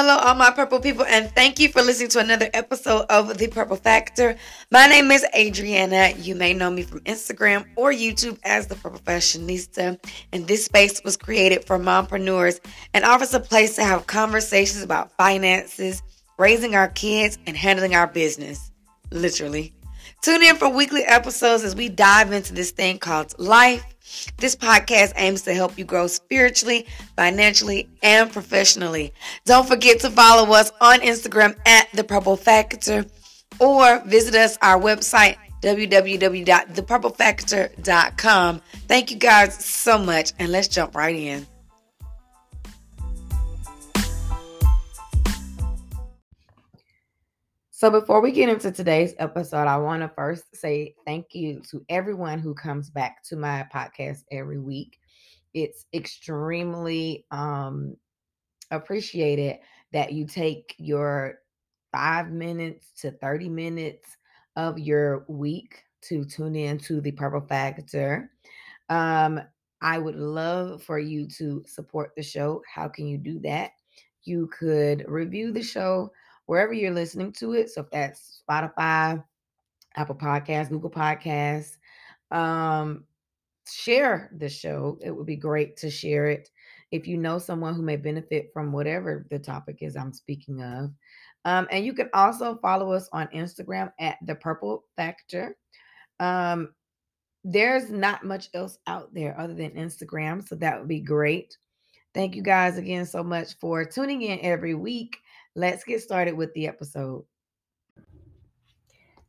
Hello, all my purple people, and thank you for listening to another episode of The Purple Factor. My name is Adriana. You may know me from Instagram or YouTube as The Purple Fashionista. And this space was created for mompreneurs and offers a place to have conversations about finances, raising our kids, and handling our business. Literally. Tune in for weekly episodes as we dive into this thing called life this podcast aims to help you grow spiritually, financially, and professionally. Don't forget to follow us on Instagram at The Purple Factor or visit us our website www.thepurplefactor.com. Thank you guys so much and let's jump right in. So, before we get into today's episode, I want to first say thank you to everyone who comes back to my podcast every week. It's extremely um, appreciated that you take your five minutes to 30 minutes of your week to tune in to the Purple Factor. Um, I would love for you to support the show. How can you do that? You could review the show wherever you're listening to it. So if that's Spotify, Apple Podcasts, Google Podcasts, um, share the show. It would be great to share it. If you know someone who may benefit from whatever the topic is I'm speaking of. Um, and you can also follow us on Instagram at the Purple Factor. Um, there's not much else out there other than Instagram, so that would be great. Thank you guys again so much for tuning in every week. Let's get started with the episode.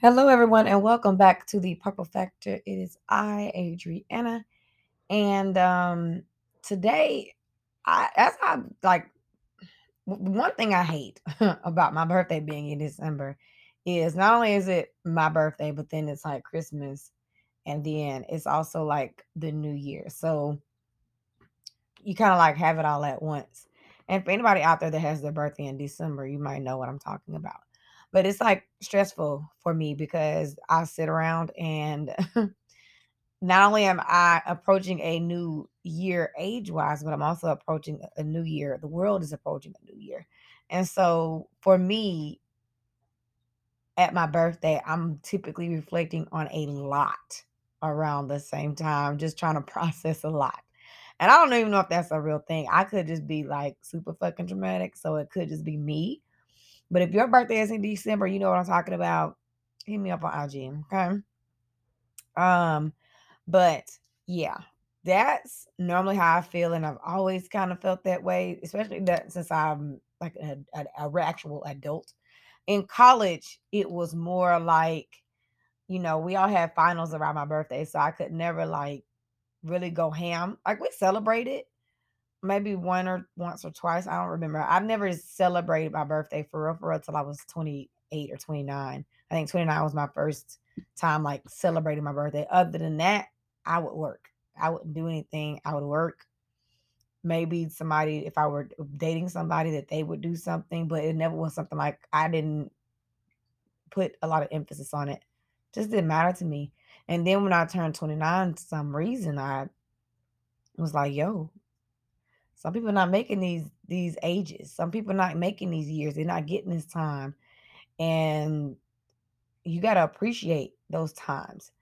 Hello, everyone, and welcome back to the Purple Factor. It is I, Adriana, and um, today, I as I like one thing I hate about my birthday being in December is not only is it my birthday, but then it's like Christmas, and then it's also like the New Year. So you kind of like have it all at once. And for anybody out there that has their birthday in December, you might know what I'm talking about. But it's like stressful for me because I sit around and not only am I approaching a new year age wise, but I'm also approaching a new year. The world is approaching a new year. And so for me, at my birthday, I'm typically reflecting on a lot around the same time, just trying to process a lot. And I don't even know if that's a real thing. I could just be like super fucking dramatic. So it could just be me. But if your birthday is in December, you know what I'm talking about. Hit me up on IG. Okay. Um, but yeah, that's normally how I feel, and I've always kind of felt that way, especially that since I'm like a, actual adult. In college, it was more like, you know, we all had finals around my birthday, so I could never like really go ham. Like we celebrated maybe one or once or twice. I don't remember. I've never celebrated my birthday for real for real till I was 28 or 29. I think 29 was my first time like celebrating my birthday. Other than that, I would work. I wouldn't do anything. I would work. Maybe somebody, if I were dating somebody, that they would do something, but it never was something like I didn't put a lot of emphasis on it. Just didn't matter to me. And then when I turned 29, some reason I was like, yo, some people not making these these ages. Some people not making these years. They're not getting this time. And you got to appreciate those times.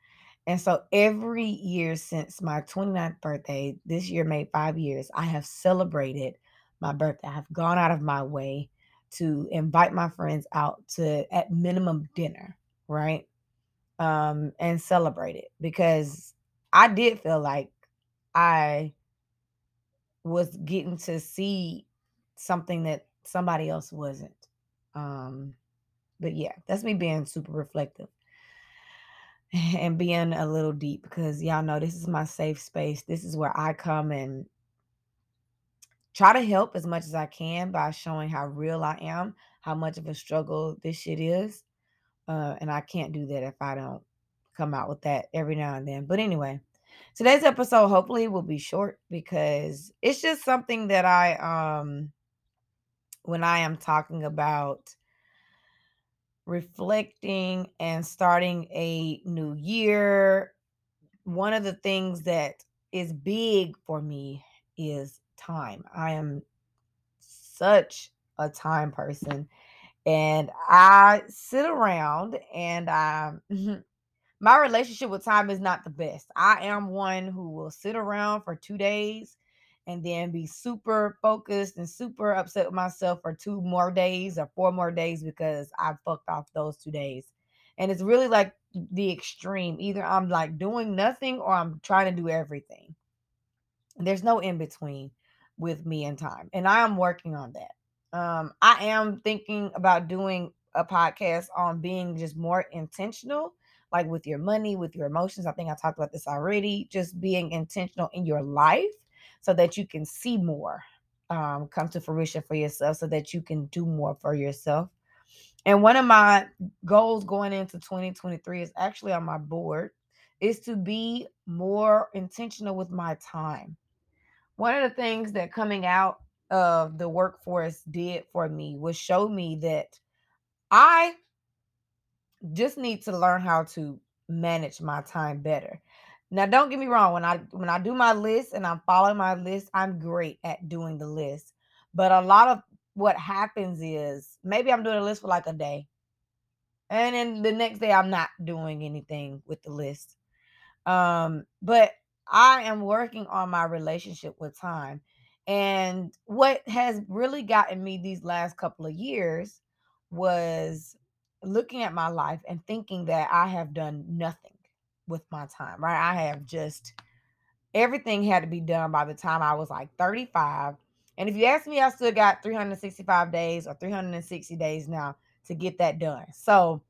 And so every year since my 29th birthday, this year made five years, I have celebrated my birthday. I've gone out of my way to invite my friends out to at minimum dinner, right? Um, and celebrate it because I did feel like I was getting to see something that somebody else wasn't. Um, but yeah, that's me being super reflective and being a little deep because y'all know this is my safe space. This is where I come and try to help as much as I can by showing how real I am, how much of a struggle this shit is. Uh, and I can't do that if I don't come out with that every now and then. But anyway, today's episode hopefully will be short because it's just something that I um when I am talking about reflecting and starting a new year, one of the things that is big for me is time. I am such a time person. And I sit around and um my relationship with time is not the best. I am one who will sit around for 2 days and then be super focused and super upset with myself for 2 more days or 4 more days because I fucked off those 2 days. And it's really like the extreme. Either I'm like doing nothing or I'm trying to do everything. There's no in between with me and time. And I am working on that. Um, I am thinking about doing a podcast on being just more intentional, like with your money, with your emotions. I think I talked about this already. Just being intentional in your life so that you can see more um, come to fruition for yourself, so that you can do more for yourself. And one of my goals going into 2023 is actually on my board is to be more intentional with my time one of the things that coming out of the workforce did for me was show me that I just need to learn how to manage my time better. Now don't get me wrong, when I when I do my list and I'm following my list, I'm great at doing the list. But a lot of what happens is maybe I'm doing a list for like a day. And then the next day I'm not doing anything with the list. Um, but I am working on my relationship with time. And what has really gotten me these last couple of years was looking at my life and thinking that I have done nothing with my time, right? I have just everything had to be done by the time I was like 35. And if you ask me, I still got 365 days or 360 days now to get that done. So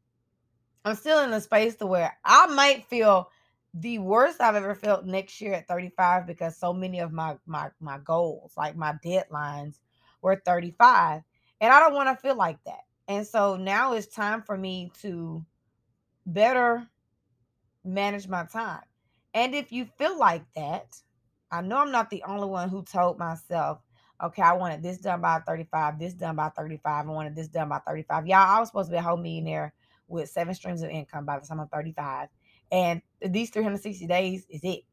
I'm still in a space to where I might feel the worst I've ever felt next year at 35 because so many of my my my goals, like my deadlines, were 35. And I don't want to feel like that. And so now it's time for me to better manage my time. And if you feel like that, I know I'm not the only one who told myself, okay, I wanted this done by 35, this done by 35, I wanted this done by 35. Y'all, I was supposed to be a whole millionaire with seven streams of income by the time I'm 35. And these 360 days is it.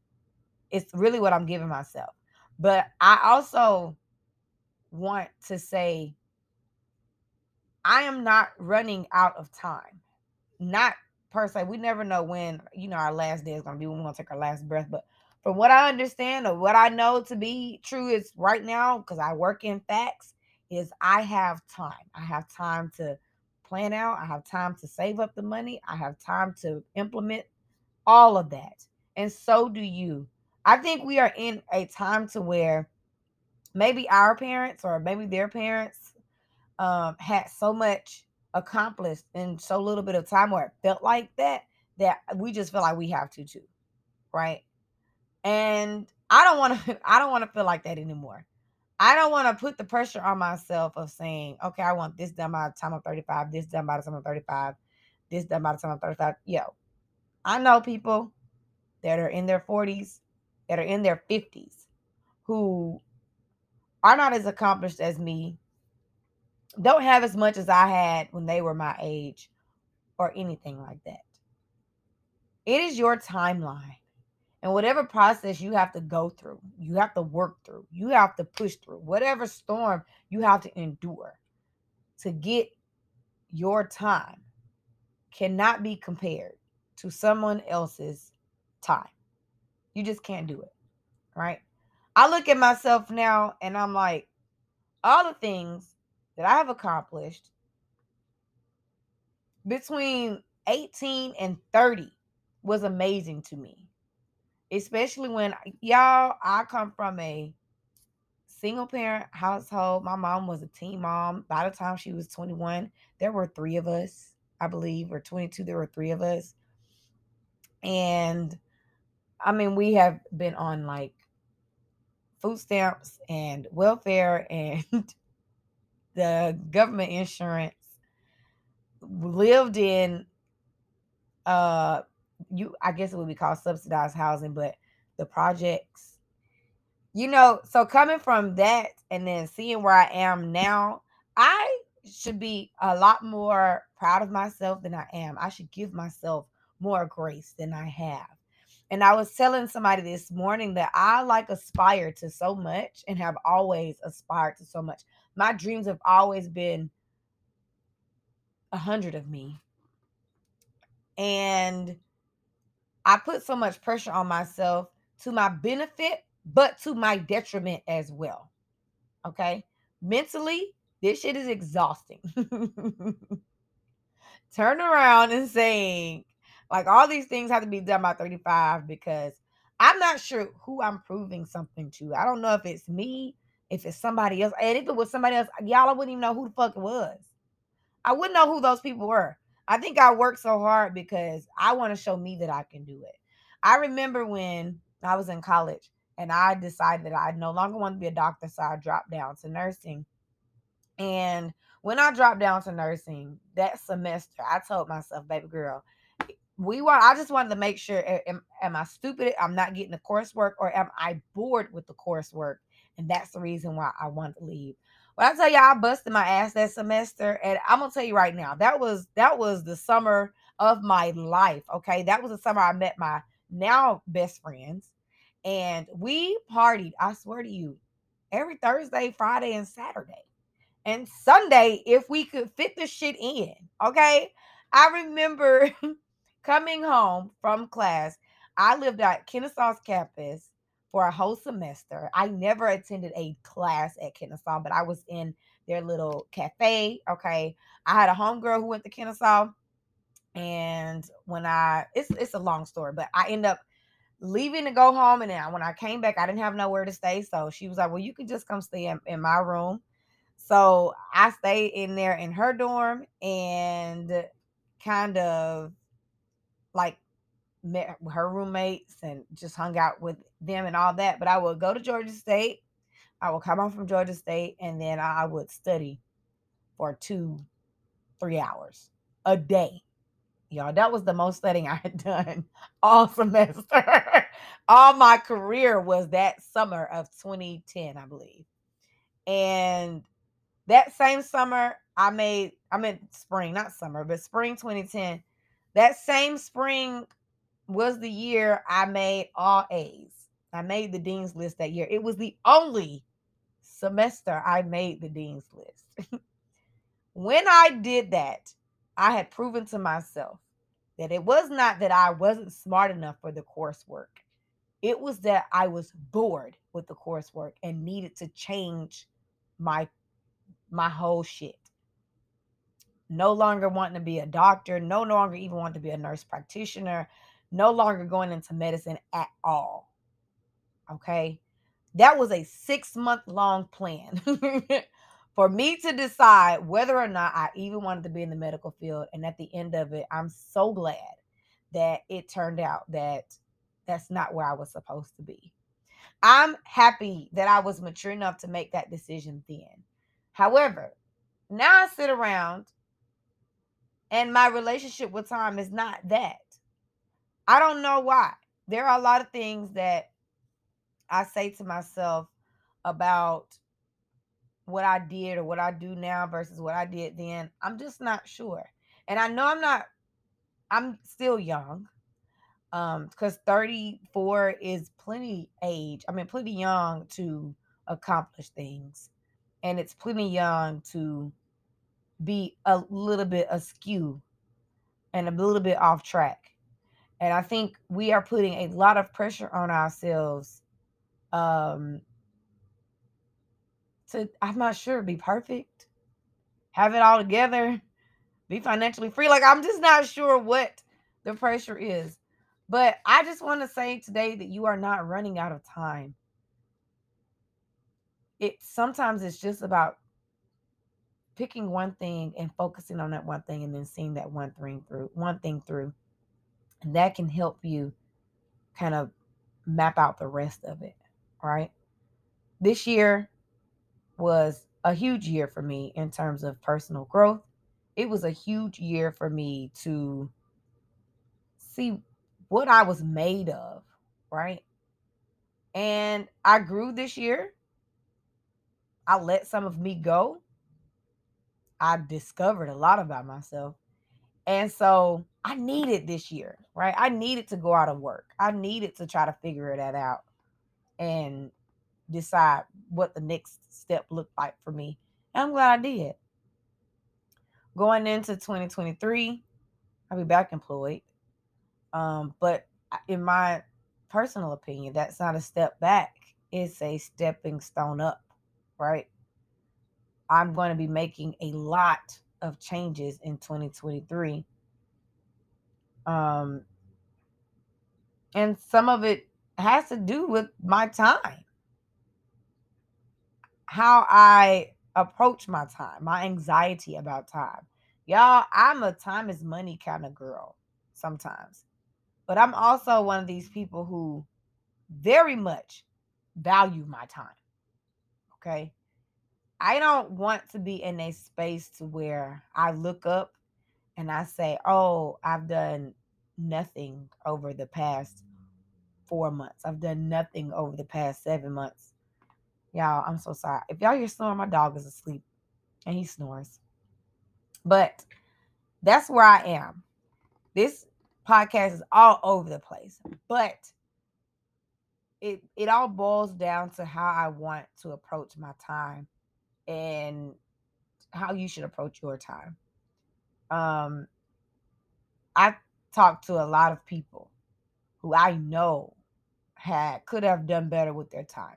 It's really what I'm giving myself. But I also want to say I am not running out of time. Not per se. We never know when, you know, our last day is going to be when we're going to take our last breath. But from what I understand or what I know to be true is right now, because I work in facts, is I have time. I have time to plan out. I have time to save up the money. I have time to implement all of that. And so do you. I think we are in a time to where maybe our parents or maybe their parents um, had so much accomplished in so little bit of time where it felt like that that we just feel like we have to too right and i don't want to i don't want to feel like that anymore i don't want to put the pressure on myself of saying okay i want this done by the time i'm 35 this done by the time i'm 35 this done by the time i'm 35 yo I know people that are in their 40s, that are in their 50s, who are not as accomplished as me, don't have as much as I had when they were my age, or anything like that. It is your timeline. And whatever process you have to go through, you have to work through, you have to push through, whatever storm you have to endure to get your time cannot be compared to someone else's time. You just can't do it. Right? I look at myself now and I'm like, all the things that I have accomplished between 18 and 30 was amazing to me. Especially when y'all, I come from a single parent household. My mom was a teen mom. By the time she was 21, there were three of us, I believe, or 22, there were three of us. And I mean, we have been on like food stamps and welfare and the government insurance lived in uh you I guess it would be called subsidized housing, but the projects, you know, so coming from that and then seeing where I am now, I should be a lot more proud of myself than I am. I should give myself more grace than I have. And I was telling somebody this morning that I like aspire to so much and have always aspired to so much. My dreams have always been a hundred of me. And I put so much pressure on myself to my benefit, but to my detriment as well. Okay. Mentally, this shit is exhausting. Turn around and saying, like, all these things have to be done by 35 because I'm not sure who I'm proving something to. I don't know if it's me, if it's somebody else. And if it was somebody else, y'all, I wouldn't even know who the fuck it was. I wouldn't know who those people were. I think I worked so hard because I want to show me that I can do it. I remember when I was in college and I decided that I no longer wanted to be a doctor, so I dropped down to nursing. And when I dropped down to nursing that semester, I told myself, baby girl, we want I just wanted to make sure am, am I stupid? I'm not getting the coursework, or am I bored with the coursework? And that's the reason why I wanted to leave. When I tell you I busted my ass that semester, and I'm gonna tell you right now, that was that was the summer of my life. Okay, that was the summer I met my now best friends, and we partied. I swear to you, every Thursday, Friday, and Saturday, and Sunday if we could fit the shit in. Okay, I remember coming home from class. I lived at Kennesaw's campus for a whole semester. I never attended a class at Kennesaw, but I was in their little cafe. Okay. I had a homegirl who went to Kennesaw. And when I it's it's a long story, but I end up leaving to go home. And then when I came back, I didn't have nowhere to stay. So she was like, Well, you can just come stay in, in my room. So I stayed in there in her dorm and kind of like met her roommates and just hung out with them and all that. But I would go to Georgia State. I would come home from Georgia State and then I would study for two, three hours a day. Y'all, that was the most studying I had done all semester. all my career was that summer of 2010, I believe. And that same summer, I made, I meant spring, not summer, but spring 2010. That same spring, was the year I made all A's. I made the dean's list that year. It was the only semester I made the dean's list. when I did that, I had proven to myself that it was not that I wasn't smart enough for the coursework. It was that I was bored with the coursework and needed to change my my whole shit. No longer wanting to be a doctor, no longer even wanting to be a nurse practitioner, no longer going into medicine at all. Okay. That was a six month long plan for me to decide whether or not I even wanted to be in the medical field. And at the end of it, I'm so glad that it turned out that that's not where I was supposed to be. I'm happy that I was mature enough to make that decision then. However, now I sit around and my relationship with time is not that. I don't know why. There are a lot of things that I say to myself about what I did or what I do now versus what I did then. I'm just not sure. And I know I'm not I'm still young. Um because 34 is plenty age. I mean plenty young to accomplish things. And it's plenty young to be a little bit askew and a little bit off track. And I think we are putting a lot of pressure on ourselves um to I'm not sure be perfect, have it all together, be financially free. Like I'm just not sure what the pressure is. But I just want to say today that you are not running out of time. It sometimes it's just about picking one thing and focusing on that one thing and then seeing that one thing through one thing through and that can help you kind of map out the rest of it, right? This year was a huge year for me in terms of personal growth. It was a huge year for me to see what I was made of, right? And I grew this year. I let some of me go. I discovered a lot about myself. And so I needed this year, right? I needed to go out and work. I needed to try to figure that out and decide what the next step looked like for me. And I'm glad I did. Going into 2023, I'll be back employed. Um, but in my personal opinion, that's not a step back, it's a stepping stone up, right? I'm going to be making a lot of changes in 2023. Um, and some of it has to do with my time, how I approach my time, my anxiety about time. Y'all, I'm a time is money kind of girl sometimes, but I'm also one of these people who very much value my time. Okay. I don't want to be in a space to where I look up and I say, "Oh, I've done nothing over the past 4 months. I've done nothing over the past 7 months." Y'all, I'm so sorry. If y'all hear snoring, my dog is asleep and he snores. But that's where I am. This podcast is all over the place, but it it all boils down to how I want to approach my time and how you should approach your time. Um, I talked to a lot of people who I know had could have done better with their time,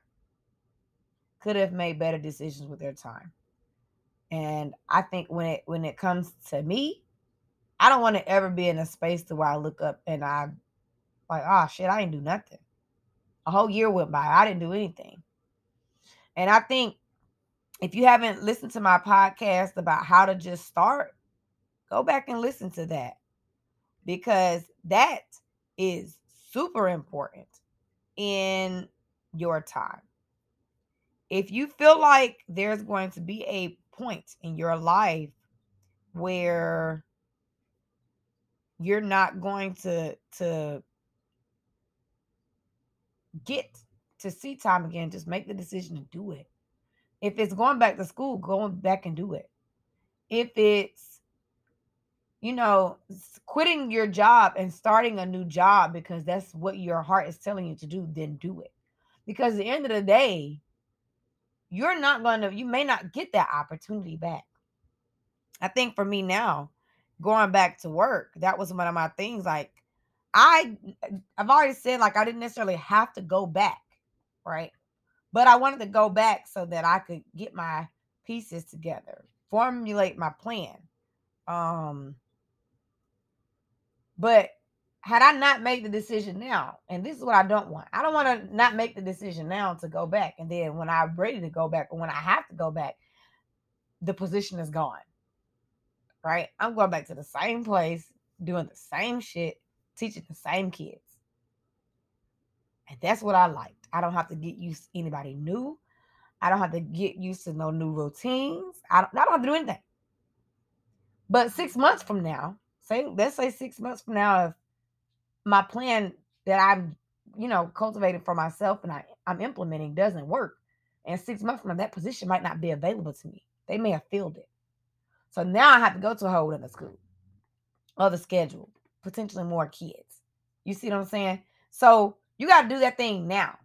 could have made better decisions with their time. And I think when it when it comes to me, I don't want to ever be in a space to where I look up and I'm like, oh shit, I didn't do nothing. A whole year went by. I didn't do anything. And I think if you haven't listened to my podcast about how to just start, go back and listen to that because that is super important in your time. If you feel like there's going to be a point in your life where you're not going to to get to see time again, just make the decision to do it. If it's going back to school, going back and do it. If it's, you know, quitting your job and starting a new job because that's what your heart is telling you to do, then do it. Because at the end of the day, you're not going to, you may not get that opportunity back. I think for me now, going back to work, that was one of my things. Like, I, I've already said, like, I didn't necessarily have to go back, right? But I wanted to go back so that I could get my pieces together, formulate my plan. Um, but had I not made the decision now, and this is what I don't want, I don't want to not make the decision now to go back. And then when I'm ready to go back, or when I have to go back, the position is gone. Right? I'm going back to the same place, doing the same shit, teaching the same kids. And that's what I like. I don't have to get used to anybody new. I don't have to get used to no new routines. I don't, I don't have to do anything. But six months from now, say let's say six months from now, if my plan that I'm, you know, cultivating for myself and I, I'm implementing doesn't work, and six months from now, that position might not be available to me. They may have filled it. So now I have to go to a whole other school, other schedule, potentially more kids. You see what I'm saying? So you got to do that thing now.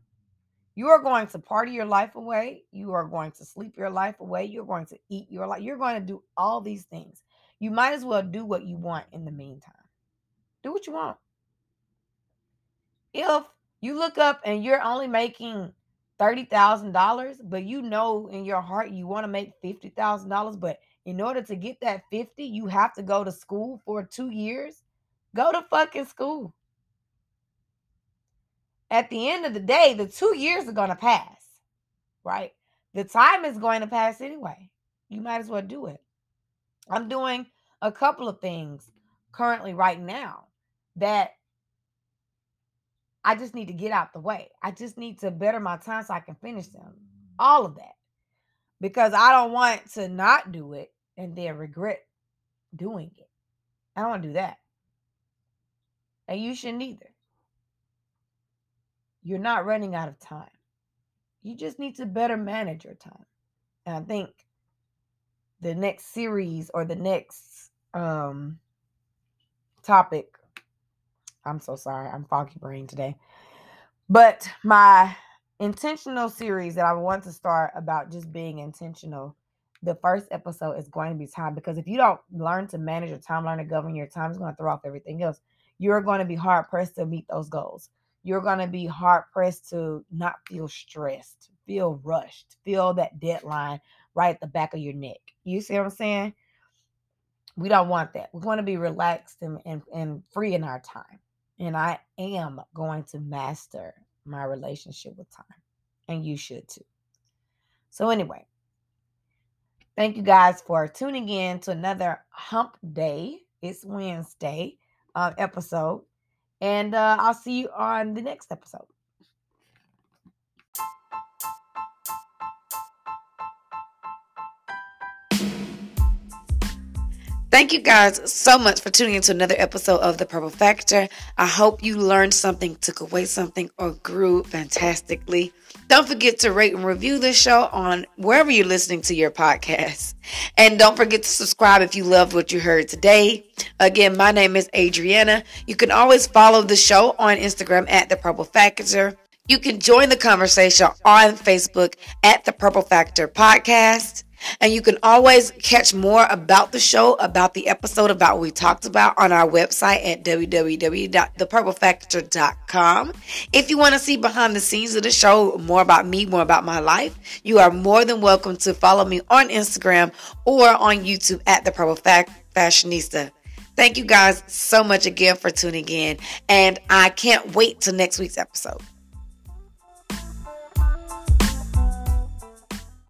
You are going to party your life away. You are going to sleep your life away. You're going to eat your life. You're going to do all these things. You might as well do what you want in the meantime. Do what you want. If you look up and you're only making $30,000, but you know in your heart you want to make $50,000, but in order to get that 50, you have to go to school for 2 years. Go to fucking school at the end of the day, the two years are going to pass, right? The time is going to pass anyway. You might as well do it. I'm doing a couple of things currently right now that I just need to get out the way. I just need to better my time so I can finish them. All of that. Because I don't want to not do it and then regret doing it. I don't want to do that. And you shouldn't either. You're not running out of time. You just need to better manage your time. And I think the next series or the next um topic. I'm so sorry. I'm foggy brain today. But my intentional series that I want to start about just being intentional. The first episode is going to be time because if you don't learn to manage your time, learn to govern your time, it's going to throw off everything else. You're going to be hard pressed to meet those goals. You're going to be hard pressed to not feel stressed, feel rushed, feel that deadline right at the back of your neck. You see what I'm saying? We don't want that. We want to be relaxed and, and, and free in our time. And I am going to master my relationship with time. And you should too. So, anyway, thank you guys for tuning in to another hump day. It's Wednesday uh, episode. And uh, I'll see you on the next episode. Thank you guys so much for tuning into another episode of The Purple Factor. I hope you learned something, took away something, or grew fantastically. Don't forget to rate and review this show on wherever you're listening to your podcast. And don't forget to subscribe if you loved what you heard today. Again, my name is Adriana. You can always follow the show on Instagram at The Purple Factor. You can join the conversation on Facebook at The Purple Factor Podcast. And you can always catch more about the show, about the episode, about what we talked about on our website at www.thepurplefactor.com. If you want to see behind the scenes of the show, more about me, more about my life, you are more than welcome to follow me on Instagram or on YouTube at The Purple Fashionista. Thank you guys so much again for tuning in, and I can't wait till next week's episode.